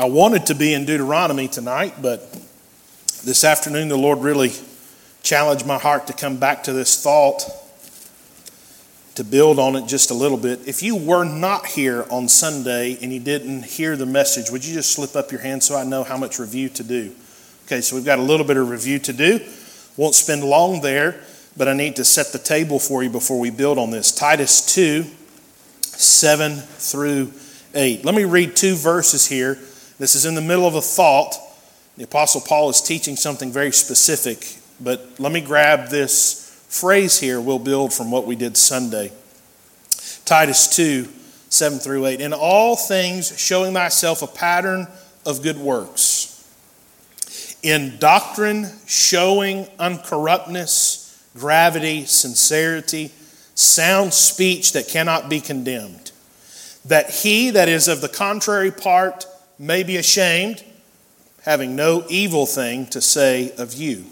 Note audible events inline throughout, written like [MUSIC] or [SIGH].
I wanted to be in Deuteronomy tonight, but this afternoon the Lord really challenged my heart to come back to this thought, to build on it just a little bit. If you were not here on Sunday and you didn't hear the message, would you just slip up your hand so I know how much review to do? Okay, so we've got a little bit of review to do. Won't spend long there, but I need to set the table for you before we build on this. Titus 2 7 through 8. Let me read two verses here this is in the middle of a thought. The Apostle Paul is teaching something very specific, but let me grab this phrase here. We'll build from what we did Sunday. Titus 2 7 through 8. In all things, showing thyself a pattern of good works. In doctrine, showing uncorruptness, gravity, sincerity, sound speech that cannot be condemned. That he that is of the contrary part may be ashamed, having no evil thing to say of you.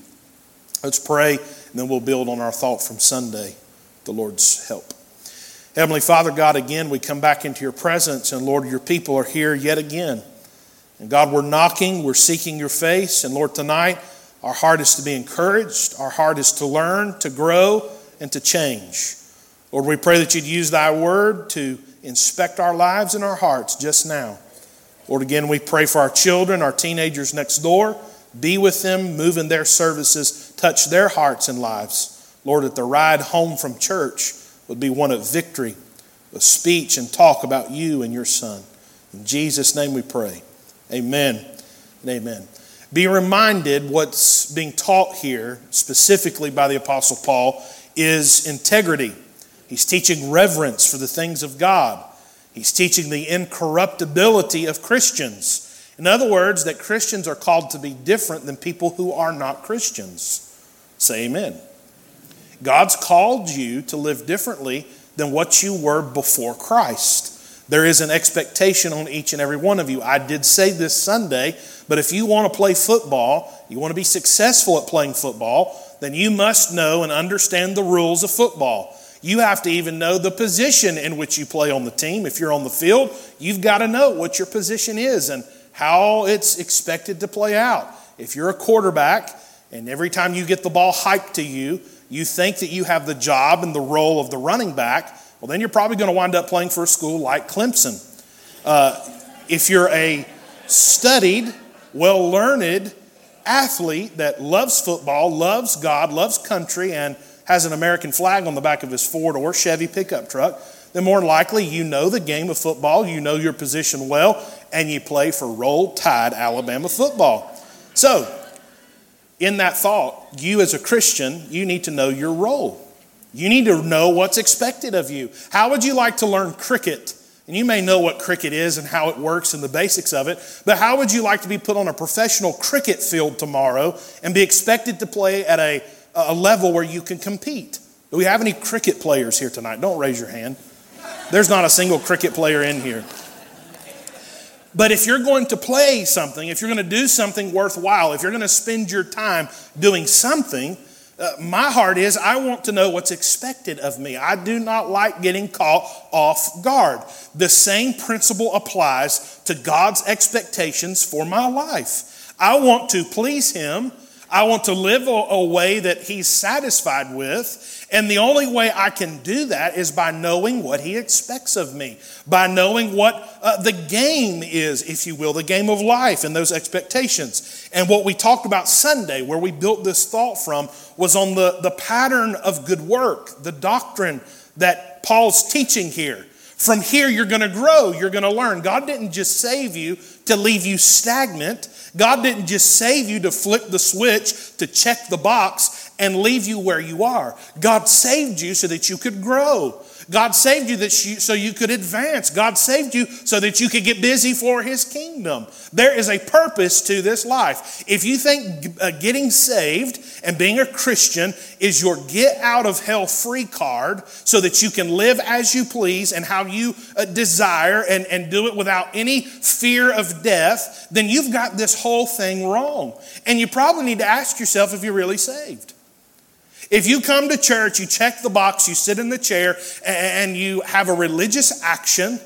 Let's pray, and then we'll build on our thought from Sunday, the Lord's help. Heavenly Father, God, again, we come back into your presence, and Lord, your people are here yet again. And God, we're knocking, we're seeking your face, and Lord, tonight, our heart is to be encouraged, our heart is to learn, to grow, and to change. Lord, we pray that you'd use thy word to inspect our lives and our hearts just now. Lord, again, we pray for our children, our teenagers next door. Be with them, move in their services, touch their hearts and lives. Lord, that the ride home from church would be one of victory, of speech and talk about you and your Son. In Jesus' name we pray. Amen and amen. Be reminded what's being taught here, specifically by the Apostle Paul, is integrity. He's teaching reverence for the things of God. He's teaching the incorruptibility of Christians. In other words, that Christians are called to be different than people who are not Christians. Say amen. God's called you to live differently than what you were before Christ. There is an expectation on each and every one of you. I did say this Sunday, but if you want to play football, you want to be successful at playing football, then you must know and understand the rules of football. You have to even know the position in which you play on the team. If you're on the field, you've got to know what your position is and how it's expected to play out. If you're a quarterback and every time you get the ball hiked to you, you think that you have the job and the role of the running back, well, then you're probably going to wind up playing for a school like Clemson. Uh, if you're a studied, well learned athlete that loves football, loves God, loves country, and has an American flag on the back of his Ford or Chevy pickup truck, then more likely you know the game of football, you know your position well, and you play for Roll Tide Alabama football. So, in that thought, you as a Christian, you need to know your role. You need to know what's expected of you. How would you like to learn cricket? And you may know what cricket is and how it works and the basics of it, but how would you like to be put on a professional cricket field tomorrow and be expected to play at a a level where you can compete. Do we have any cricket players here tonight? Don't raise your hand. There's not a single cricket player in here. But if you're going to play something, if you're going to do something worthwhile, if you're going to spend your time doing something, uh, my heart is I want to know what's expected of me. I do not like getting caught off guard. The same principle applies to God's expectations for my life. I want to please Him I want to live a, a, way that He's satisfied with. And the only way I can do that is by knowing what He expects of me, by knowing what uh, the game is, if you will, the game of life and those expectations. And what we talked about Sunday, where we built this thought from, was on the, the pattern of good work, the doctrine that Paul's teaching here. From here, you're going to grow, you're going to learn. God didn't just save you to leave you stagnant. God didn't just save you to flip the switch, to check the box, and leave you where you are. God saved you so that you could grow. God saved you that so you could advance. God saved you so that you could get busy for His kingdom. There is a purpose to this life. If you think uh, getting saved and being a Christian is your get out of hell free card so that you can live as you please and how you uh, desire and, and do it without any fear of death, then you've got this whole thing wrong. And you probably need to ask yourself if you're really saved. If you come to church, you check the box, you sit in the chair, and you have a religious action,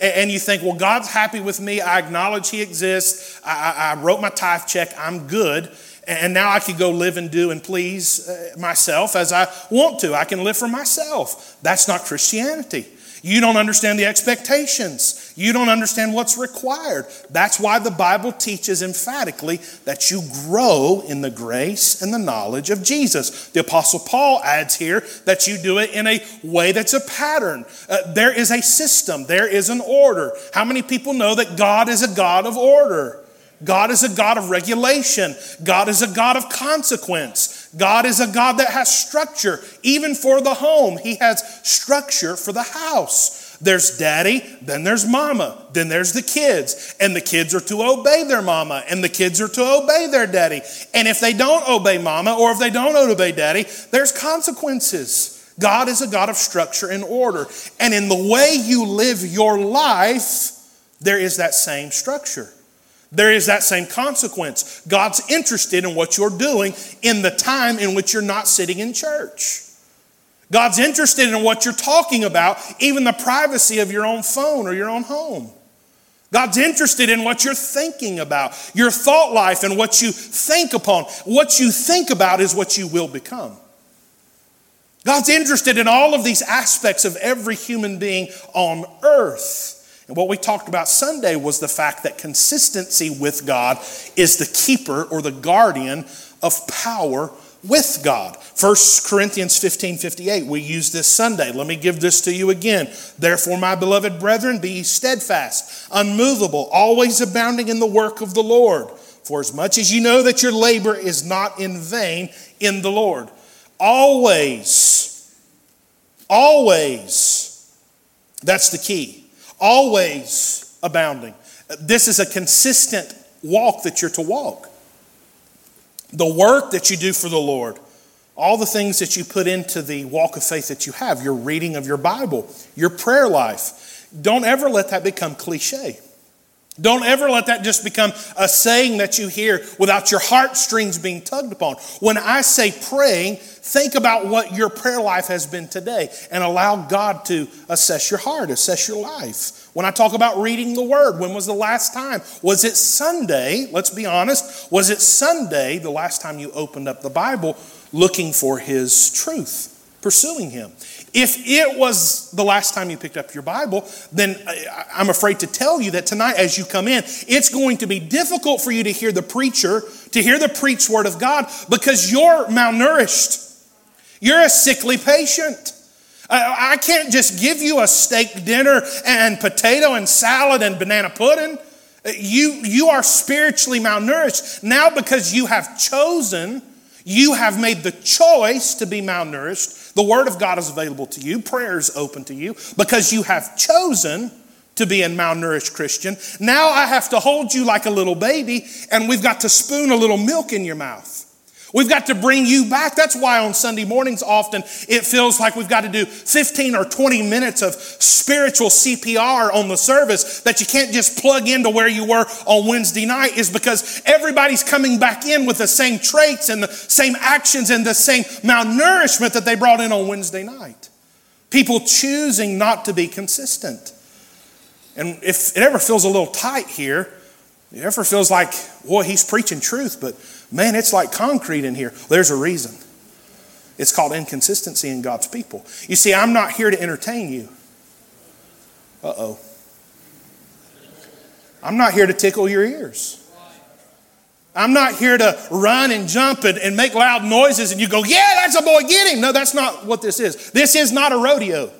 And you think, well, God's happy with me. I acknowledge He exists. I, I wrote my tithe check. I'm good. And now I can go live and do and please uh, myself as I want to. I can live for myself. That's not Christianity. You don't understand the expectations. You don't understand what's required. That's why the Bible teaches emphatically that you grow in the grace and the knowledge of Jesus. The Apostle Paul adds here that you do it in a way that's a pattern. Uh, there is a system, there is an order. How many people know that God is a God of order? God is a God of regulation. God is a God of consequence. God is a God that has structure. Even for the home, He has structure for the house. There's daddy, then there's mama, then there's the kids. And the kids are to obey their mama, and the kids are to obey their daddy. And if they don't obey mama, or if they don't obey daddy, there's consequences. God is a God of structure and order. And in the way you live your life, there is that same structure. There is that same consequence. God's interested in what you're doing in the time in which you're not sitting in church. God's interested in what you're talking about, even the privacy of your own phone or your own home. God's interested in what you're thinking about, your thought life, and what you think upon. What you think about is what you will become. God's interested in all of these aspects of every human being on earth. And what we talked about Sunday was the fact that consistency with God is the keeper or the guardian of power with God. 1 Corinthians 15 58, we use this Sunday. Let me give this to you again. Therefore, my beloved brethren, be steadfast, unmovable, always abounding in the work of the Lord. For as much as you know that your labor is not in vain in the Lord. Always, always, that's the key always abounding. This is a consistent walk that you're to walk. The work that you do for the Lord, all the things that you put into the walk of faith that you have, your reading of your Bible, your prayer life, don't ever let that become cliche. Don't ever let that just become a saying that you hear without your heartstrings being tugged upon. When I say praying, think about what your prayer life has been today and allow God to assess your heart, assess your life. When I talk about reading the Word, when was the last time? Was it Sunday? Let's be honest. Was it Sunday the last time you opened up the Bible looking for His truth? pursuing Him. If it was the last time you picked up your Bible, then I'm afraid to tell you that tonight, as you come in, it's going to be difficult for you to hear the preacher, to hear the preached Word of God, because you're malnourished. You're a sickly patient. I can't just give you a steak dinner and potato and salad and banana pudding. You, you are spiritually malnourished now because you have chosen you have made the choice to be malnourished. The Word of God is available to you, prayer is open to you because you have chosen to be a malnourished Christian. Now I have to hold you like a little baby, and we've got to spoon a little milk in your mouth. We've got to bring you back. That's why on Sunday mornings, often it feels like we've got to do 15 or 20 minutes of spiritual CPR on the service that you can't just plug into where you were on Wednesday night, is because everybody's coming back in with the same traits and the same actions and the same malnourishment that they brought in on Wednesday night. People choosing not to be consistent. And if it ever feels a little tight here, it ever feels like, boy, he's preaching truth, but Man, it's like concrete in here. There's a reason. It's called inconsistency in God's people. You see, I'm not here to entertain you. Uh oh. I'm not here to tickle your ears. I'm not here to run and jump and, and make loud noises and you go, yeah, that's a boy, get him. No, that's not what this is. This is not a rodeo.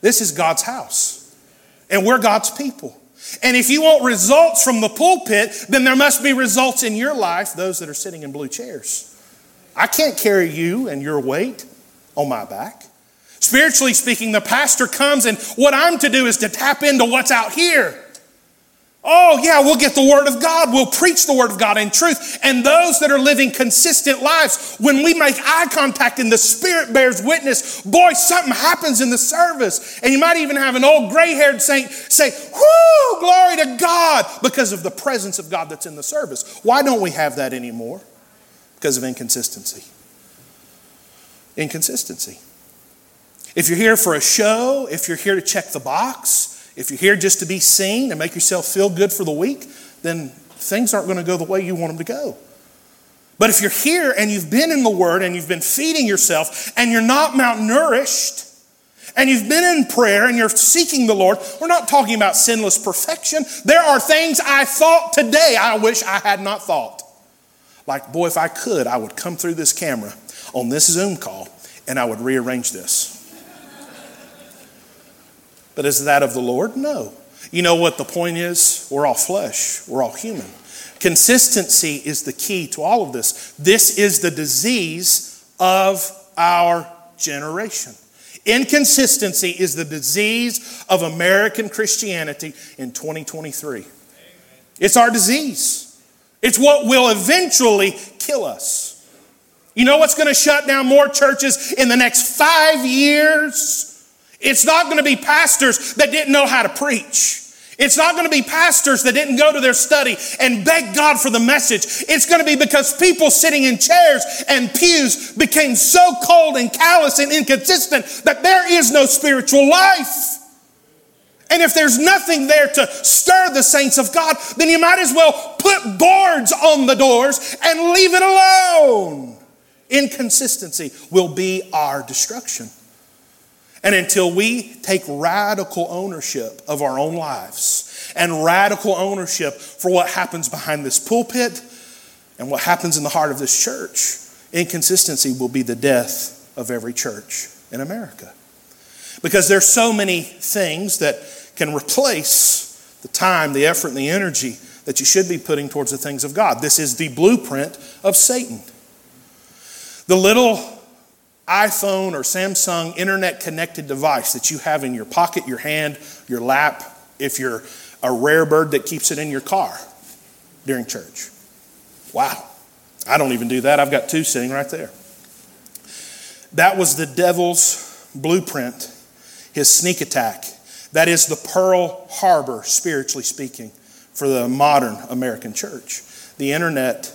This is God's house. And we're God's people. And if you want results from the pulpit, then there must be results in your life, those that are sitting in blue chairs. I can't carry you and your weight on my back. Spiritually speaking, the pastor comes, and what I'm to do is to tap into what's out here. Oh, yeah, we'll get the Word of God. We'll preach the Word of God in truth. And those that are living consistent lives, when we make eye contact and the Spirit bears witness, boy, something happens in the service. And you might even have an old gray haired saint say, Whoo, glory to God, because of the presence of God that's in the service. Why don't we have that anymore? Because of inconsistency. Inconsistency. If you're here for a show, if you're here to check the box, If you're here just to be seen and make yourself feel good for the week, then things aren't going to go the way you want them to go. But if you're here and you've been in the Word and you've been feeding yourself and you're not malnourished, and you've been in prayer and you're seeking the Lord, we're not talking about sinless perfection. There are things I thought today I wish I had not thought. Like, boy, if I could, I would come through this camera on this Zoom call and I would rearrange this. But is that of the Lord? No. You know what the point is? We're all flesh, we're all human. Consistency is the key to all of this. This is the disease of our generation. Inconsistency is the disease of American Christianity in 2023. It's our disease. It's what will eventually kill us. You know what's going to shut down more churches in the next five years? It's not going to be pastors that didn't know how to preach. It's not going to be pastors that didn't go to their study and beg God for the message. It's going to be because people sitting in chairs and pews became so cold and callous and inconsistent that there is no spiritual life. And if there's nothing there to stir the saints of God, then you might as well put boards on the doors and leave it alone. Inconsistency will be our destruction. And until we take radical ownership of our own lives and radical ownership for what happens behind this pulpit and what happens in the heart of this church, inconsistency will be the death of every church in America. Because there's so many things that can replace the time, the effort, and the energy that you should be putting towards the things of God. This is the blueprint of Satan. The little iPhone or Samsung internet connected device that you have in your pocket, your hand, your lap, if you're a rare bird that keeps it in your car during church. Wow. I don't even do that. I've got two sitting right there. That was the devil's blueprint, his sneak attack. That is the Pearl Harbor, spiritually speaking, for the modern American church. The internet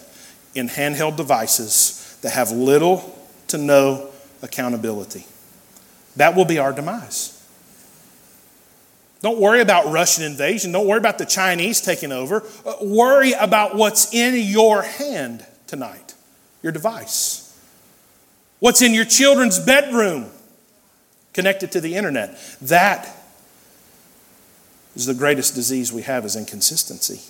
in handheld devices that have little to no accountability. That will be our demise. Don't worry about Russian invasion. Don't worry about the Chinese taking over. Uh, worry about what's in your hand tonight, your device. What's in your children's bedroom connected to the internet. That is the greatest disease we have is inconsistency.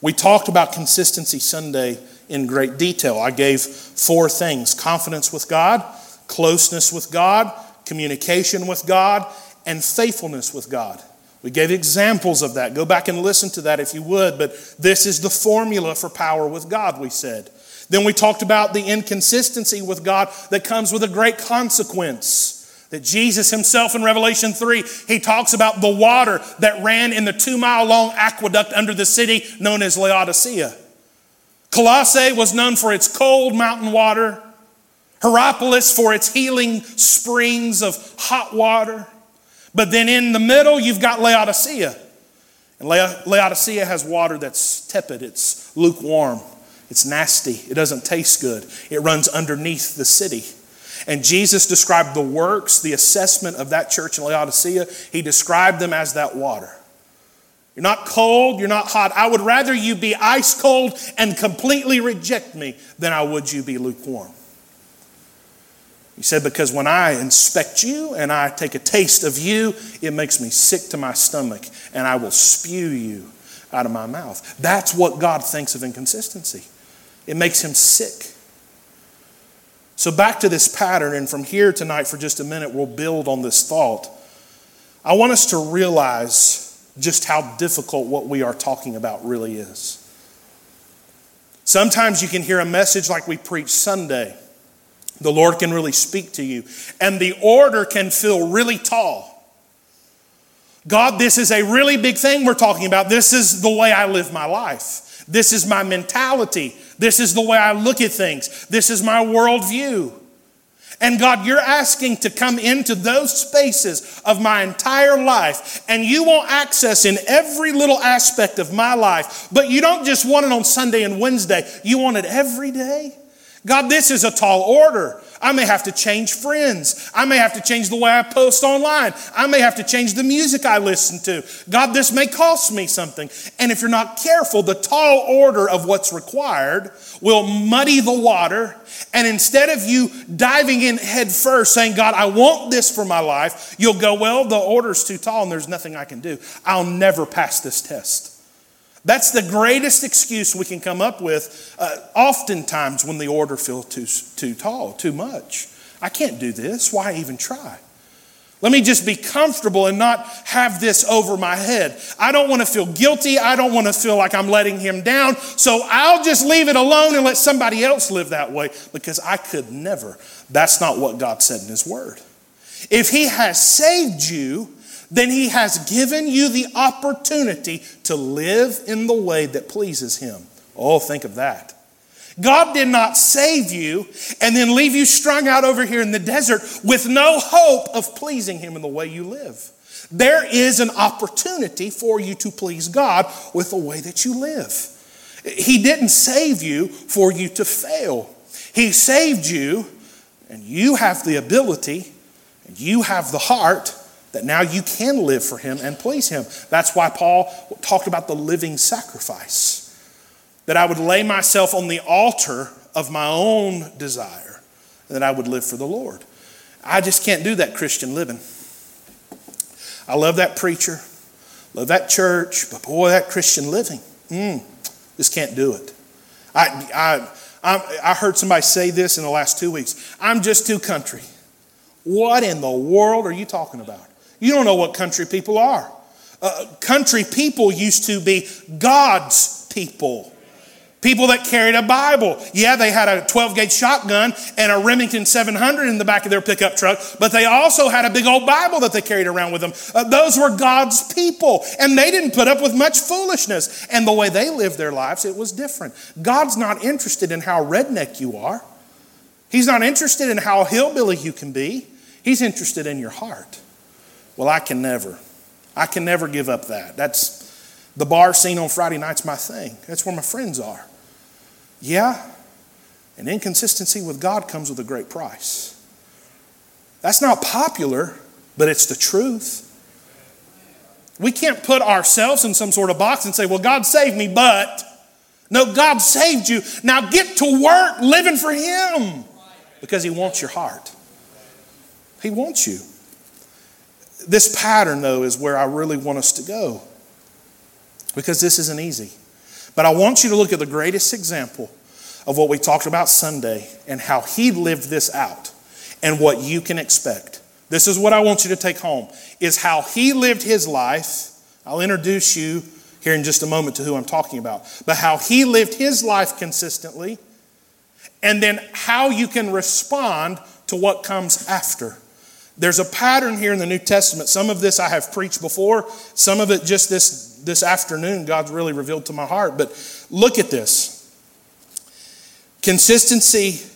We talked about consistency Sunday in great detail. I gave four things confidence with God, closeness with God, communication with God, and faithfulness with God. We gave examples of that. Go back and listen to that if you would, but this is the formula for power with God, we said. Then we talked about the inconsistency with God that comes with a great consequence. That Jesus himself in Revelation 3, he talks about the water that ran in the two mile long aqueduct under the city known as Laodicea. Colossae was known for its cold mountain water. Hierapolis for its healing springs of hot water. But then in the middle, you've got Laodicea. And Laodicea has water that's tepid, it's lukewarm, it's nasty, it doesn't taste good, it runs underneath the city. And Jesus described the works, the assessment of that church in Laodicea, he described them as that water. You're not cold, you're not hot. I would rather you be ice cold and completely reject me than I would you be lukewarm. He said, Because when I inspect you and I take a taste of you, it makes me sick to my stomach and I will spew you out of my mouth. That's what God thinks of inconsistency. It makes him sick. So, back to this pattern, and from here tonight for just a minute, we'll build on this thought. I want us to realize just how difficult what we are talking about really is. Sometimes you can hear a message like we preach Sunday the Lord can really speak to you. And the order can feel really tall. God, this is a really big thing we're talking about. This is the way I live my life. This is my mentality. This is the way I look at things. This is my worldview. And God, you're asking to come into those spaces of my entire life, and you want access in every little aspect of my life, but you don't just want it on Sunday and Wednesday, you want it every day. God, this is a tall order. I may have to change friends. I may have to change the way I post online. I may have to change the music I listen to. God, this may cost me something. And if you're not careful, the tall order of what's required will muddy the water. And instead of you diving in head first saying, God, I want this for my life, you'll go, Well, the order's too tall and there's nothing I can do. I'll never pass this test. That's the greatest excuse we can come up with, uh, oftentimes when the order feels too, too tall, too much. I can't do this. Why even try? Let me just be comfortable and not have this over my head. I don't want to feel guilty. I don't want to feel like I'm letting him down. So I'll just leave it alone and let somebody else live that way because I could never. That's not what God said in his word. If he has saved you, then He has given you the opportunity to live in the way that pleases Him. Oh, think of that. God did not save you and then leave you strung out over here in the desert with no hope of pleasing Him in the way you live. There is an opportunity for you to please God with the way that you live. He didn't save you for you to fail. He saved you, and you have the ability, and you have the heart that now you can live for Him and please Him. That's why Paul talked about the living sacrifice. That I would lay myself on the altar of my own desire, and that I would live for the Lord. I just can't do that Christian living. I love that preacher, love that church, but boy, that Christian living, mm, just can't do it. I, I, I, I heard somebody say this in the last two weeks I'm just too country. What in the world are you talking about? You don't know what country people are. Uh, country people used to be God's people. People that carried a Bible. Yeah, they had a 12 gauge shotgun and a Remington 700 in the back of their pickup truck, but they also had a big old Bible that they carried around with them. Uh, those were God's people, and they didn't put up with much foolishness. And the way they lived their lives, it was different. God's not interested in how redneck you are, He's not interested in how hillbilly you can be, He's interested in your heart. Well, I can never. I can never give up that. That's the bar scene on Friday night's my thing. That's where my friends are. Yeah, and inconsistency with God comes with a great price. That's not popular, but it's the truth. We can't put ourselves in some sort of box and say, well, God saved me, but. No, God saved you. Now get to work living for Him because He wants your heart. He wants you. This pattern, though, is where I really want us to go because this isn't easy. But I want you to look at the greatest example of what we talked about Sunday and how he lived this out and what you can expect. This is what I want you to take home is how he lived his life. I'll introduce you here in just a moment to who I'm talking about. But how he lived his life consistently and then how you can respond to what comes after. There's a pattern here in the New Testament. Some of this I have preached before, some of it just this, this afternoon, God's really revealed to my heart. But look at this consistency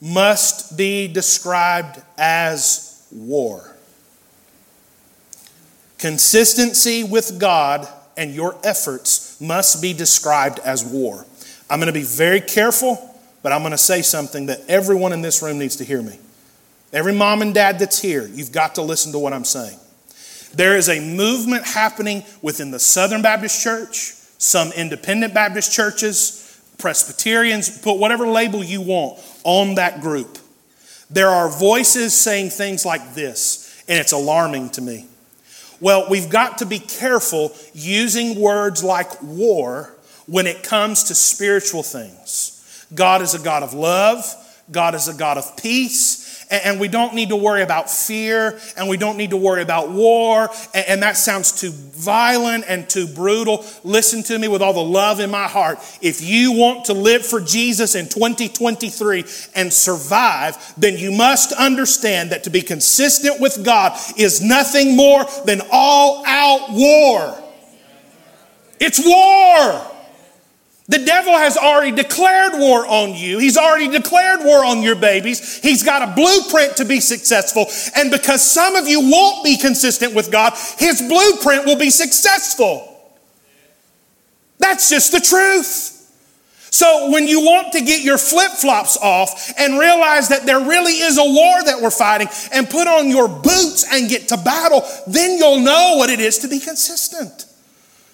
must be described as war. Consistency with God and your efforts must be described as war. I'm going to be very careful, but I'm going to say something that everyone in this room needs to hear me. Every mom and dad that's here, you've got to listen to what I'm saying. There is a movement happening within the Southern Baptist Church, some independent Baptist churches, Presbyterians, put whatever label you want on that group. There are voices saying things like this, and it's alarming to me. Well, we've got to be careful using words like war when it comes to spiritual things. God is a God of love, God is a God of peace, and we don't need to worry about fear, and we don't need to worry about war, and that sounds too violent and too brutal. Listen to me with all the love in my heart. If you want to live for Jesus in 2023 and survive, then you must understand that to be consistent with God is nothing more than all out war. It's war. The devil has already declared war on you. He's already declared war on your babies. He's got a blueprint to be successful. And because some of you won't be consistent with God, his blueprint will be successful. That's just the truth. So when you want to get your flip flops off and realize that there really is a war that we're fighting and put on your boots and get to battle, then you'll know what it is to be consistent.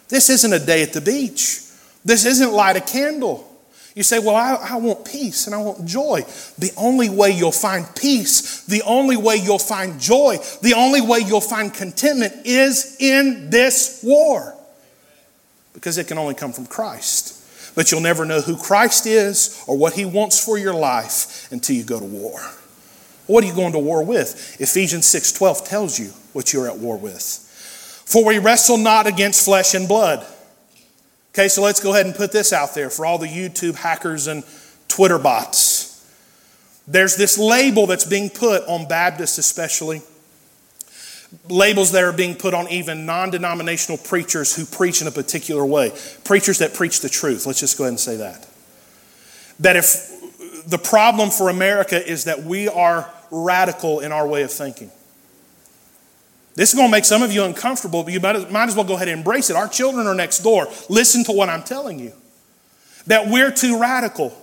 This isn't a day at the beach. This isn't light a candle. You say, Well, I, I, want peace and I want joy. The only way you'll find peace, the only way you'll find joy, the only way you'll find contentment is in this war. Because it can only come from Christ. But you'll never know who Christ is or what he wants for your life until you go to war. What are you going to war with? Ephesians 6:12 tells you what you're at war with. For we wrestle not against flesh and blood Okay, so let's go ahead and put this out there for all the YouTube hackers and Twitter bots. There's this label that's being put on Baptists, especially. Labels that are being put on even non denominational preachers who preach in a particular way. Preachers that preach the truth. Let's just go ahead and say that. That if the problem for America is that we are radical in our way of thinking. This is going to make some of you uncomfortable, but you might, as well go ahead and embrace it. Our children are next door. Listen to what I'm telling you. That we're too radical.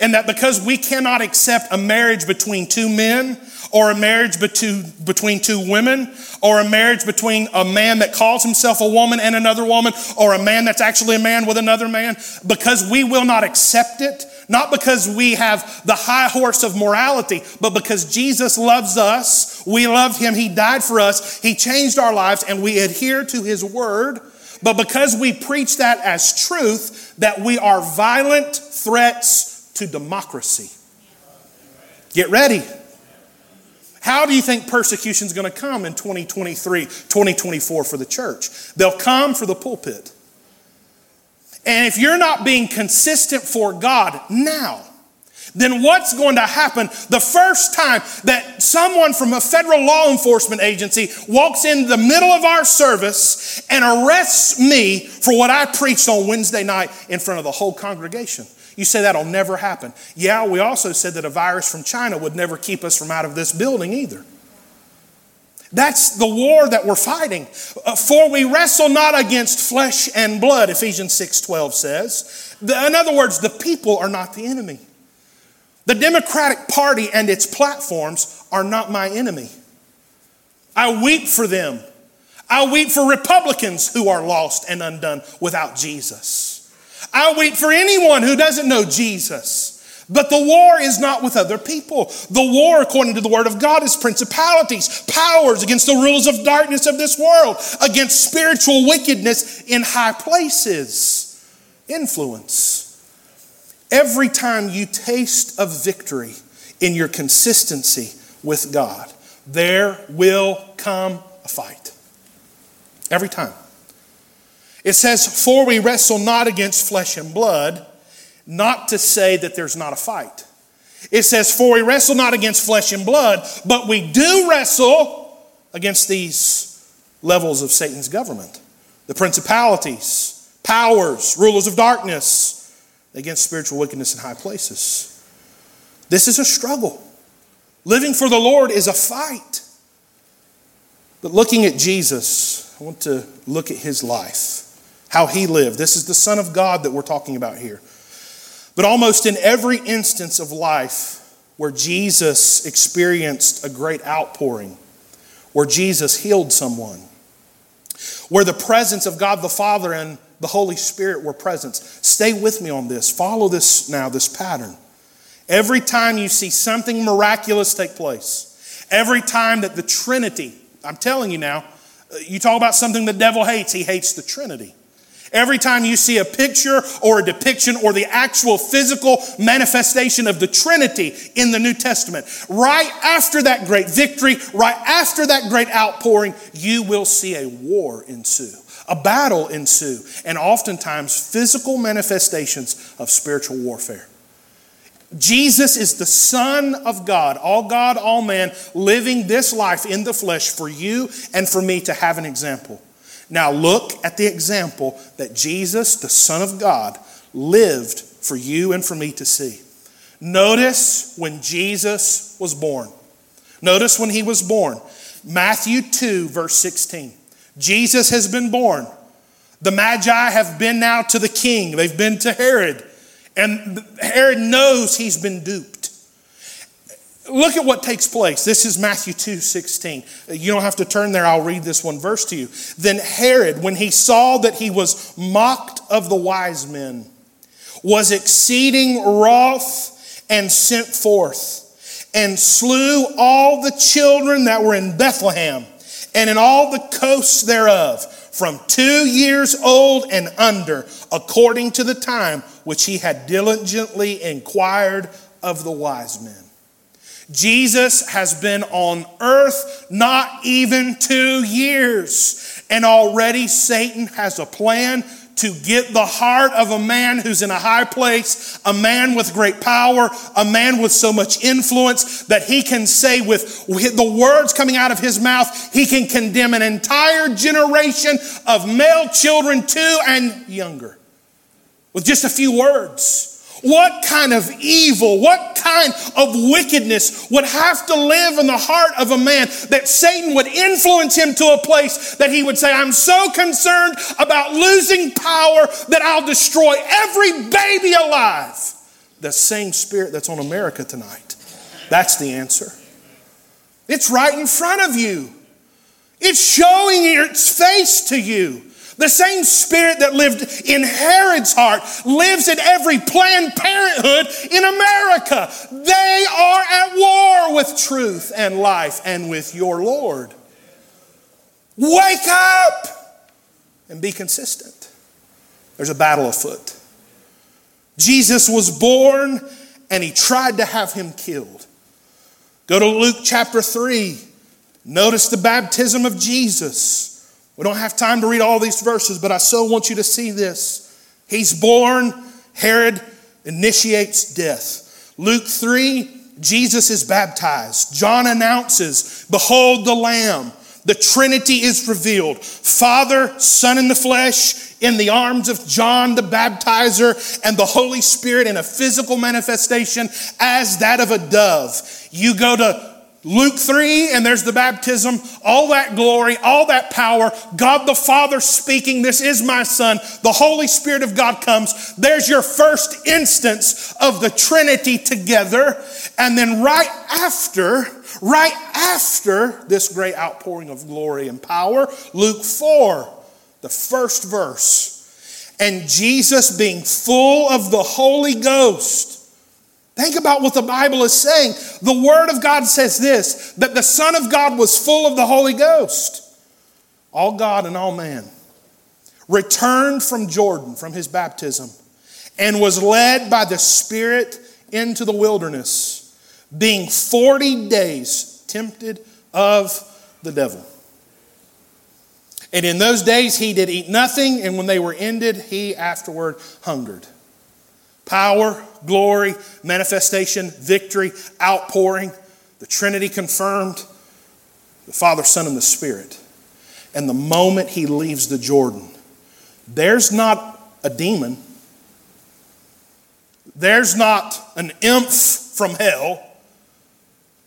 And that because we cannot accept a marriage between two men, or a marriage between two women, or a marriage between a man that calls himself a woman and another woman, or a man that's actually a man with another man, because we will not accept it, not because we have the high horse of morality, but because Jesus loves us. We loved him. He died for us. He changed our lives and we adhere to his word. But because we preach that as truth, that we are violent threats to democracy. Get ready. How do you think persecution is going to come in 2023, 2024 for the church? They'll come for the pulpit. And if you're not being consistent for God now, then what's going to happen the first time that someone from a federal law enforcement agency walks in the middle of our service and arrests me for what I preached on Wednesday night in front of the whole congregation? You say that'll never happen. Yeah, we also said that a virus from China would never keep us from out of this building either. That's the war that we're fighting. Uh, for we wrestle not against flesh and blood, Ephesians 6:12 says. In other words, the people are not the enemy. The Democratic Party and its platforms are not my enemy. I weep for them. I weep for Republicans who are lost and undone without Jesus. I weep for anyone who doesn't know Jesus. But the war is not with other people. The war, according to the Word of God, is principalities, powers against the rulers of darkness of this world, against spiritual wickedness in high places. Influence. Every time you taste of victory in your consistency with God, there will come a fight. Every time. It says, For we wrestle not against flesh and blood not to say that there's not a fight. It says, For we wrestle not against flesh and blood, but we do wrestle against these levels of Satan's government the principalities, powers, rulers of darkness, against spiritual wickedness in high places. This is a struggle. Living for the Lord is a fight. But looking at Jesus, I want to look at his life, how he lived. This is the Son of God that we're talking about here. But almost in every instance of life where Jesus experienced a great outpouring, where Jesus healed someone, where the presence of God the Father and the Holy Spirit were present. Stay with me on this. Follow this now, this pattern. Every time you see something miraculous take place, every time that the Trinity, I'm telling you now, uh, you talk about something the devil hates, he hates the Trinity. Every time you see a picture or a depiction or the actual physical manifestation of the Trinity in the New Testament, right after that great victory, right after that great outpouring, you will see a war ensue, a battle ensue, and oftentimes physical manifestations of spiritual warfare. Jesus is the Son of God, all God, all man, living this life in the flesh for you and for me to have an example. Now look at the example that Jesus, the Son of God, lived for you and for me to see. Notice when Jesus was born. Notice when he was born. Matthew 2, verse 16. Jesus has been born. The Magi have been now to the king, they've been to Herod. And Herod knows he's been duped. Look at what takes place. This is Matthew 2 16. You don't have to turn there, I'll read this one verse to you. Then Herod, when he saw that he was mocked of the wise men, was exceeding wroth and sent forth and slew all the children that were in Bethlehem and in all the coasts thereof from two years old and under, according to the time which he had diligently inquired of the wise men. Jesus has been on earth not even two years, and already Satan has a plan to get the heart of a man who's in a high place, a man with great power, a man with so much influence that he can say with the words coming out of his mouth, he can condemn an entire generation of male children, two and younger, with just a few words. What kind of evil, what kind of wickedness would have to live in the heart of a man that Satan would influence him to a place that he would say, I'm so concerned about losing power that I'll destroy every baby alive? The same spirit that's on America tonight. That's the answer. It's right in front of you. It's showing its face to you. The same spirit that lived in Herod's heart lives in every Planned Parenthood in America. They are at war with truth and life and with your Lord. Wake up and be consistent. There's a battle afoot. Jesus was born and he tried to have him killed. Go to Luke chapter 3. Notice the baptism of Jesus. We don't have time to read all these verses, but I so want you to see this. He's born, Herod initiates death. Luke 3, Jesus is baptized. John announces, Behold the Lamb. The Trinity is revealed Father, Son in the flesh, in the arms of John the baptizer, and the Holy Spirit in a physical manifestation as that of a dove. You go to Luke 3, and there's the baptism, all that glory, all that power, God the Father speaking, This is my Son. The Holy Spirit of God comes. There's your first instance of the Trinity together. And then right after, right after this great outpouring of glory and power, Luke 4, the first verse. And Jesus, being full of the Holy Ghost, Think about what the Bible is saying. The Word of God says this that the Son of God was full of the Holy Ghost, all God and all man, returned from Jordan, from his baptism, and was led by the Spirit into the wilderness, being 40 days tempted of the devil. And in those days he did eat nothing, and when they were ended, he afterward hungered. Power, glory, manifestation, victory, outpouring, the Trinity confirmed, the Father, Son, and the Spirit. And the moment he leaves the Jordan, there's not a demon, there's not an imp from hell.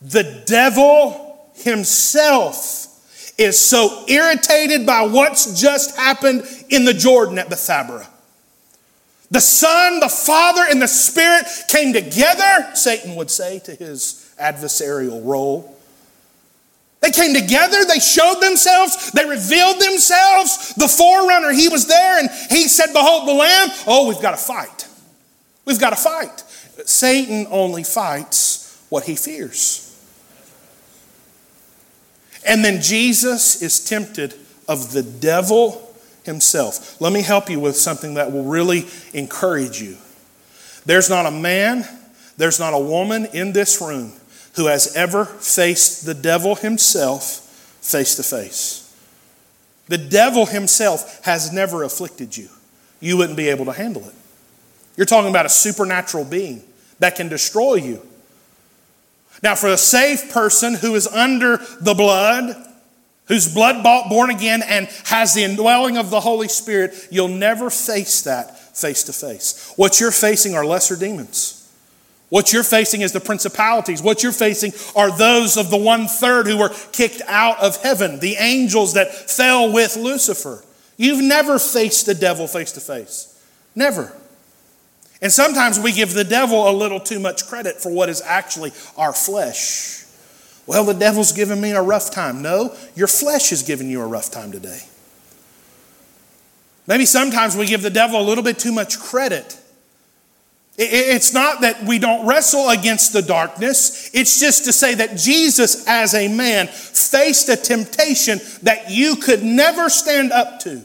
The devil himself is so irritated by what's just happened in the Jordan at Bethabara the Son, the Father, and the Spirit came together, Satan would say to his adversarial role. They came together, they showed themselves, they revealed themselves. The forerunner, he was there, and he said, Behold the Lamb. Oh, we've got to fight. We've got to fight. Satan only fights what he fears. And then Jesus is tempted of the devil himself. Let me help you with something that will really encourage you. There's not a man, there's not a woman in this room who has ever faced the devil himself face to face. The devil himself has never afflicted you. You wouldn't be able to handle it. You're talking about a supernatural being that can destroy you. Now, for a safe person who is under the blood, who's blood bought, born again, and has the indwelling of the Holy Spirit, you'll never face that face to face. What you're facing are lesser demons. What you're facing is the principalities. What you're facing are those of the one third who were kicked out of heaven, the angels that fell with Lucifer. You've never faced the devil face to face. Never. And sometimes we give the devil a little too much credit for what is actually our flesh. Well, the devil's giving me a rough time. No, your flesh is giving you a rough time today. Maybe sometimes we give the devil a little bit too much credit. It's not that we don't wrestle against the darkness. It's just to say that Jesus, as a man, faced a temptation that you could never stand up to.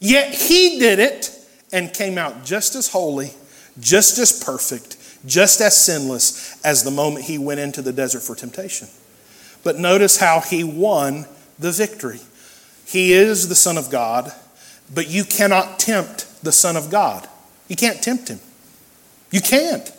Yet he did it and came out just as holy, just as perfect, just as sinless as the moment he went into the desert for temptation. But notice how he won the victory. He is the Son of God, but you cannot tempt the Son of God. You can't tempt him. You can't.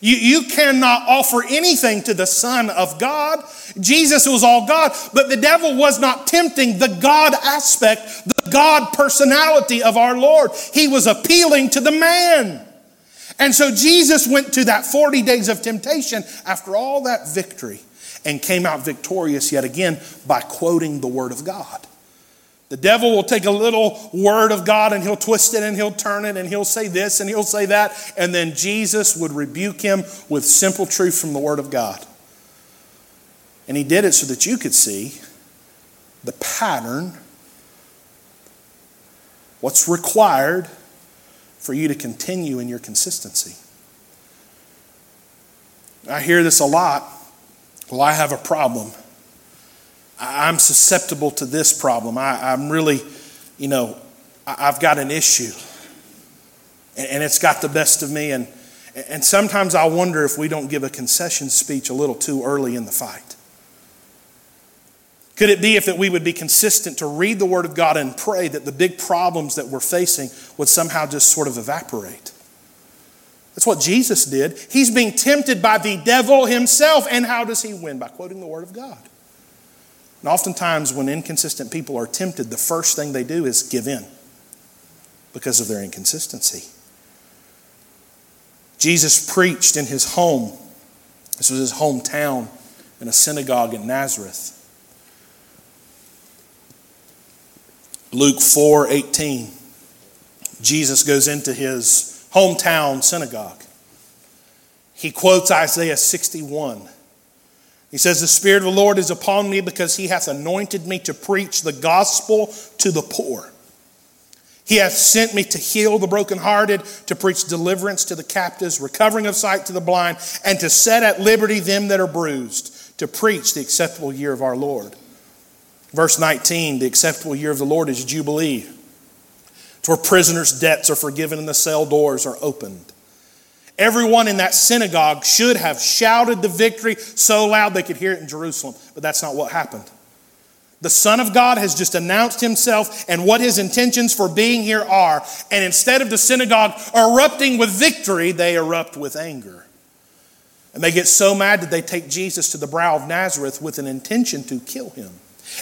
You, you cannot offer anything to the Son of God. Jesus was all God, but the devil was not tempting the God aspect, the God personality of our Lord. He was appealing to the man. And so Jesus went to that 40 days of temptation after all that victory and came out victorious yet again by quoting the Word of God. The devil will take a little word of God and he'll twist it and he'll turn it and he'll say this and he'll say that. And then Jesus would rebuke him with simple truth from the Word of God. And he did it so that you could see the pattern, what's required for you to continue in your consistency. I hear this a lot. Well, I have a problem. I'm susceptible to this problem. I, am really, you know, I've got an issue. And it's got the best of me. And, and sometimes I wonder if we don't give a concession speech a little too early in the fight. Could it be if that we would be consistent to read the Word of God and pray that the big problems that we're facing would somehow just sort of evaporate? That's what Jesus did. He's being tempted by the devil himself. And how does he win? By quoting the Word of God. And oftentimes, when inconsistent people are tempted, the first thing they do is give in because of their inconsistency. Jesus preached in his home. This was his hometown in a synagogue in Nazareth. Luke 4 18. Jesus goes into his hometown synagogue. He quotes Isaiah 61. He says, The Spirit of the Lord is upon me because he hath anointed me to preach the gospel to the poor. He hath sent me to heal the brokenhearted, to preach deliverance to the captives, recovering of sight to the blind, and to set at liberty them that are bruised, to preach the acceptable year of our Lord. Verse 19 the acceptable year of the Lord is Jubilee. It's where prisoners' debts are forgiven and the cell doors are opened. Everyone in that synagogue should have shouted the victory so loud they could hear it in Jerusalem, but that's not what happened. The Son of God has just announced himself and what his intentions for being here are. And instead of the synagogue erupting with victory, they erupt with anger. And they get so mad that they take Jesus to the brow of Nazareth with an intention to kill him.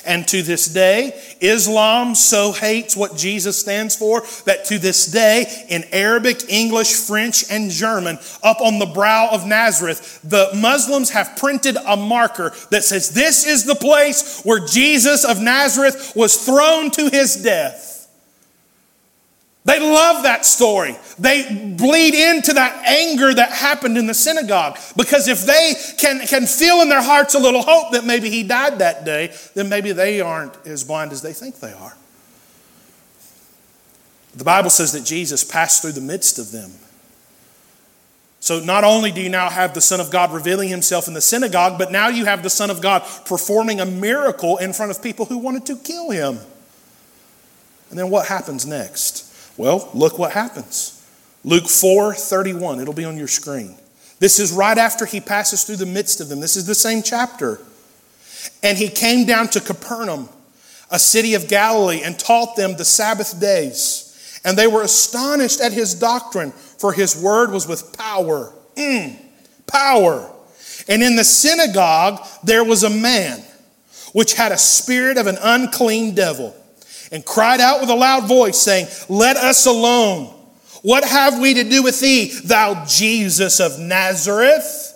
And to this day, Islam so hates what Jesus stands for that to this day, in Arabic, English, French, and German, up on the brow of Nazareth, the Muslims have printed a marker that says, This is the place where Jesus of Nazareth was thrown to his death. They love that story. They bleed into that anger that happened in the synagogue. Because if they can, can feel in their hearts a little hope that maybe he died that day, then maybe they aren't as blind as they think they are. The Bible says that Jesus passed through the midst of them. So not only do you now have the Son of God revealing himself in the synagogue, but now you have the Son of God performing a miracle in front of people who wanted to kill him. And then what happens next? Well, look what happens. Luke 4 31, it'll be on your screen. This is right after he passes through the midst of them. This is the same chapter. And he came down to Capernaum, a city of Galilee, and taught them the Sabbath days. And they were astonished at his doctrine, for his word was with power. Mm, power. And in the synagogue there was a man which had a spirit of an unclean devil and cried out with a loud voice, saying, Let us alone. What have we to do with thee, thou Jesus of Nazareth?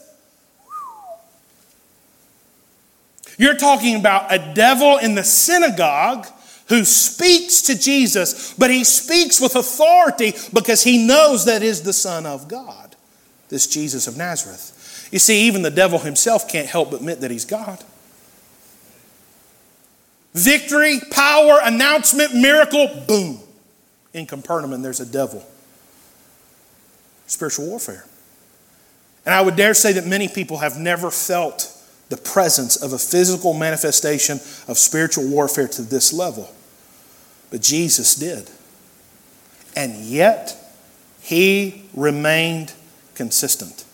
You're talking about a devil in the synagogue who speaks to Jesus, but he speaks with authority because he knows that is the Son of God, this Jesus of Nazareth. You see, even the devil himself can't help but admit that he's God. Victory, power, announcement, miracle, boom. In Capernaum, there's a devil. Spiritual warfare. And I would dare say that many people have never felt the presence of a physical manifestation of spiritual warfare to this level. But Jesus did. And yet, he remained consistent.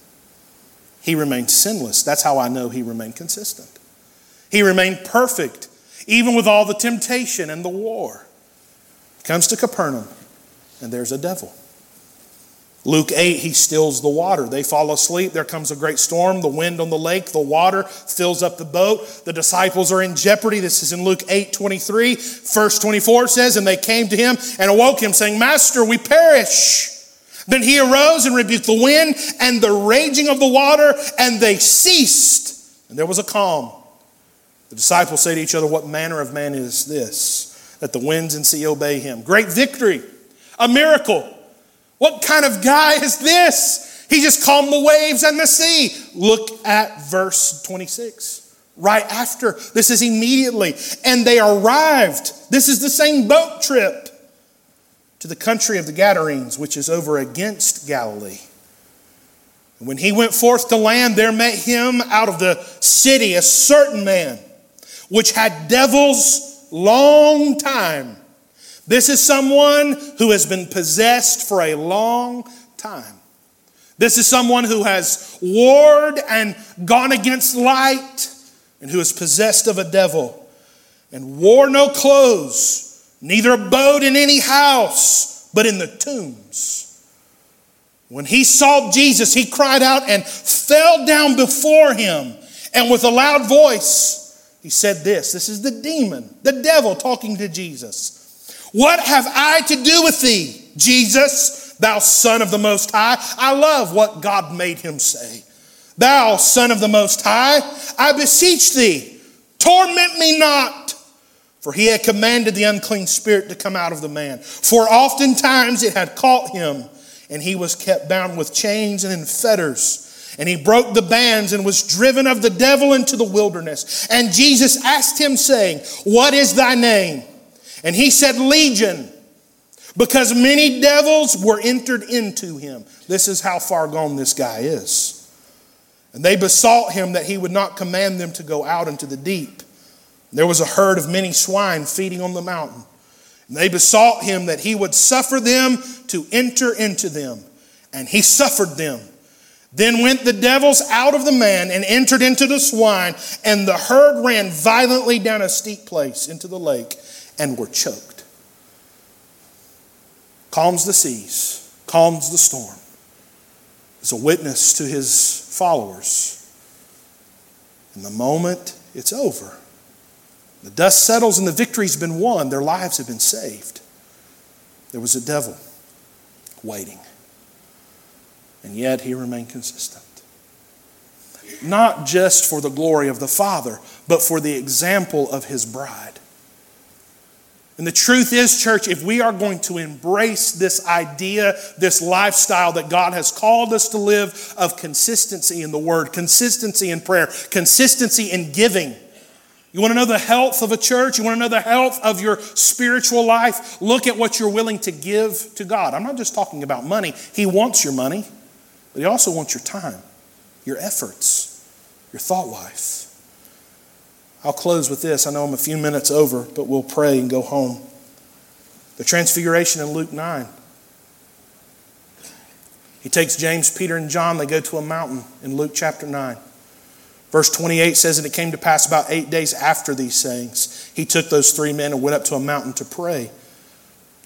He remained sinless. That's how I know he remained consistent. He remained perfect, even with all the temptation and the war. Comes to Capernaum, and there's a devil. Luke 8, he stills the water. They fall asleep. There comes a great storm, the wind on the lake, the water fills up the boat. The disciples are in jeopardy. This is in Luke 8 23. Verse 24 says, And they came to him and awoke him, saying, Master, we perish. Then he arose and rebuked the wind and the raging of the water, and they ceased. And there was a calm. The disciples say to each other, What manner of man is this, that the winds and sea obey him? Great victory, a miracle. What kind of guy is this? He just calmed the waves and the sea. Look at verse 26. Right after, this is immediately. And they arrived. This is the same boat trip to the country of the Gadarenes, which is over against Galilee. when he went forth to land, there met him out of the city a certain man, which had devils long time this is someone who has been possessed for a long time. This is someone who has warred and gone against light and who is possessed of a devil and wore no clothes, neither abode in any house, but in the tombs. When he saw Jesus, he cried out and fell down before him. And with a loud voice, he said this This is the demon, the devil talking to Jesus. What have I to do with thee, Jesus, thou Son of the Most High? I love what God made him say. Thou Son of the Most High, I beseech thee, torment me not. For he had commanded the unclean spirit to come out of the man. For oftentimes it had caught him, and he was kept bound with chains and in fetters. And he broke the bands and was driven of the devil into the wilderness. And Jesus asked him, saying, What is thy name? And he said, Legion, because many devils were entered into him. This is how far gone this guy is. And they besought him that he would not command them to go out into the deep. There was a herd of many swine feeding on the mountain. And they besought him that he would suffer them to enter into them. And he suffered them. Then went the devils out of the man and entered into the swine, and the herd ran violently down a steep place into the lake and were choked. Calms the seas, calms the storm. Is a witness to his followers. And the moment it's over, the dust settles and the victory's been won, their lives have been saved. There was a devil waiting. And yet he remained consistent. Not just for the glory of the Father, but for the example of his bride. And the truth is, church, if we are going to embrace this idea, this lifestyle that God has called us to live of consistency in the Word, consistency in prayer, consistency in giving. You want to know the health of a church? You want to know the health of your spiritual life? Look at what you're willing to give to God. I'm not just talking about money. He wants your money, but He also wants your time, your efforts, your thought life. I'll close with this. I know I'm a few minutes over, but we'll pray and go home. The transfiguration in Luke 9. He takes James, Peter, and John. They go to a mountain in Luke chapter 9. Verse 28 says, And it came to pass about eight days after these sayings, he took those three men and went up to a mountain to pray.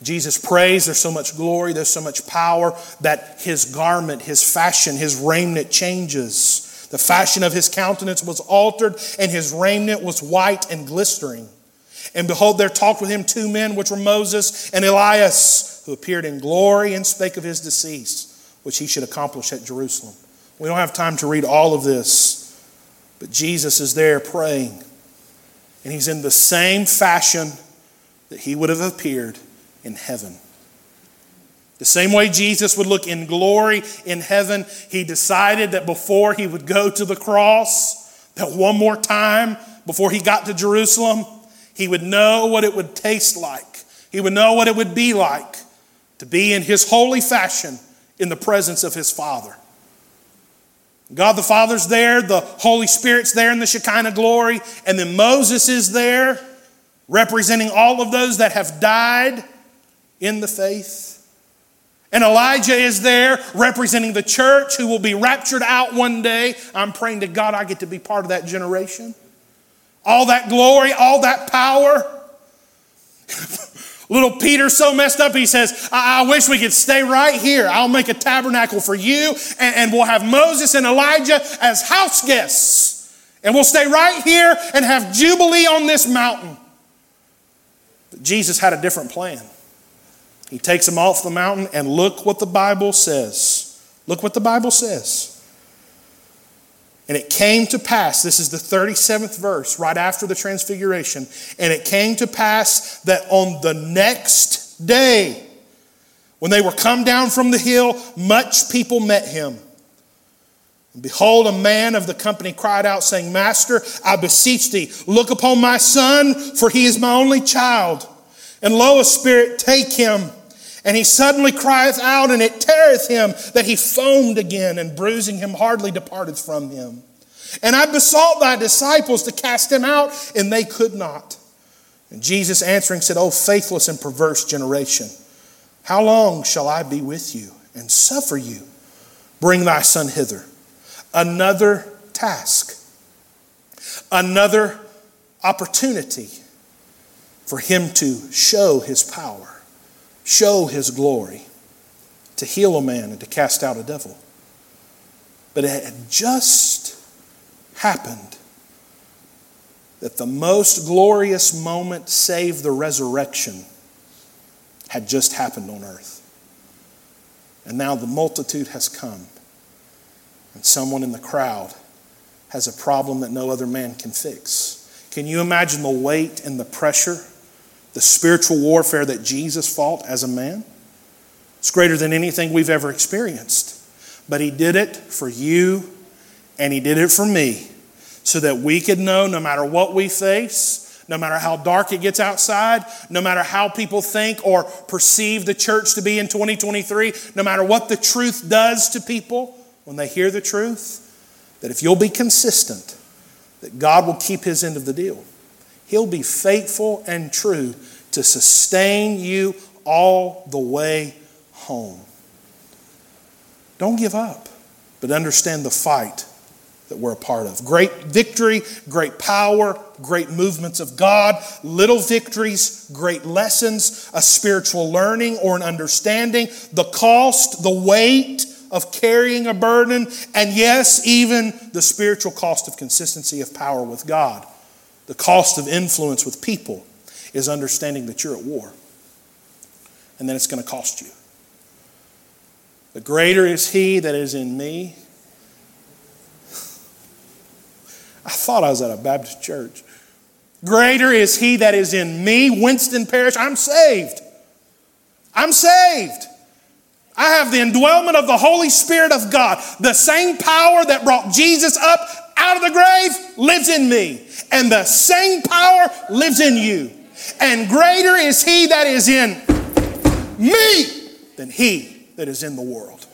Jesus prays. There's so much glory, there's so much power that his garment, his fashion, his raiment changes. The fashion of his countenance was altered, and his raiment was white and glistering. And behold, there talked with him two men, which were Moses and Elias, who appeared in glory and spake of his decease, which he should accomplish at Jerusalem. We don't have time to read all of this, but Jesus is there praying. And he's in the same fashion, that he would have appeared in heaven. The same way Jesus would look in glory in heaven, he decided that before he would go to the cross, that one more time before he got to Jerusalem, he would know what it would taste like. He would know what it would be like to be in his holy fashion in the presence of his Father. God the Father's there, the Holy Spirit's there in the Shekinah glory, and then Moses is there representing all of those that have died in the faith. And Elijah is there representing the church who will be raptured out one day. I'm praying to God I get to be part of that generation. All that glory, all that power. [LAUGHS] Little Peter's so messed up, he says, I-, I, wish we could stay right here. I'll make a tabernacle for you, and, and we'll have Moses and Elijah as house guests. And we'll stay right here and have Jubilee on this mountain. But Jesus had a different plan. He takes them off the mountain, and look what the Bible says. Look what the Bible says. And it came to pass, this is the 37th verse, right after the transfiguration. And it came to pass that on the next day, when they were come down from the hill, much people met him. And behold, a man of the company cried out, saying, Master, I beseech thee, look upon my son, for he is my only child. And lo, a spirit take him. And he suddenly crieth out, and it teareth him that he foamed again, and bruising him hardly departed from him. And I besought thy disciples to cast him out, and they could not. And Jesus answering said, O faithless and perverse generation, how long shall I be with you and suffer you? Bring thy son hither. Another task, another opportunity for him to show his power show his glory, to heal a man and to cast out a devil. But it had just happened that the most glorious moment, save the resurrection, had just happened on earth. And now the multitude has come, and someone in the crowd has a problem that no other man can fix. Can you imagine the weight and the pressure the spiritual warfare that Jesus fought as a man. It's greater than anything we've ever experienced. But he did it for you and he did it for me so that we could know no matter what we face, no matter how dark it gets outside, no matter how people think or perceive the church to be in 2023, no matter what the truth does to people when they hear the truth, that if you'll be consistent, that God will keep his end of the deal. He'll be faithful and true to sustain you all the way home. Don't give up, but understand the fight that we're a part of. Great victory, great power, great movements of God, little victories, great lessons, a spiritual learning or an understanding, the cost, the weight of carrying a burden, and yes, even the spiritual cost of consistency of power with God. The cost of influence with people is understanding that you're at war. And then it's going to cost you. The greater is He that is in me. I thought I was at a Baptist church. Greater is He that is in me, Winston Parish. I'm saved. I'm saved. I have the indwellment of the Holy Spirit of God. The same power that brought Jesus up out of the grave lives in me and the same power lives in you. And greater is he that is in me than he that is in the world.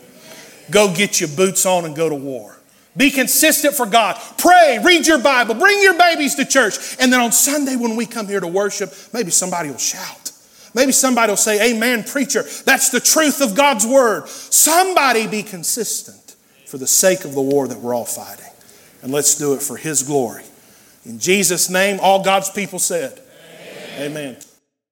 Go get your boots on and go to war. Be consistent for God. Pray, read your Bible, bring your babies to church. And then on Sunday, when we come here to worship, maybe somebody will shout. Maybe somebody will say, Amen, preacher. That's the truth of God's word. Somebody be consistent for the sake of the war that we're all fighting. And let's do it for His glory. In Jesus' name, all God's people said, Amen. Amen.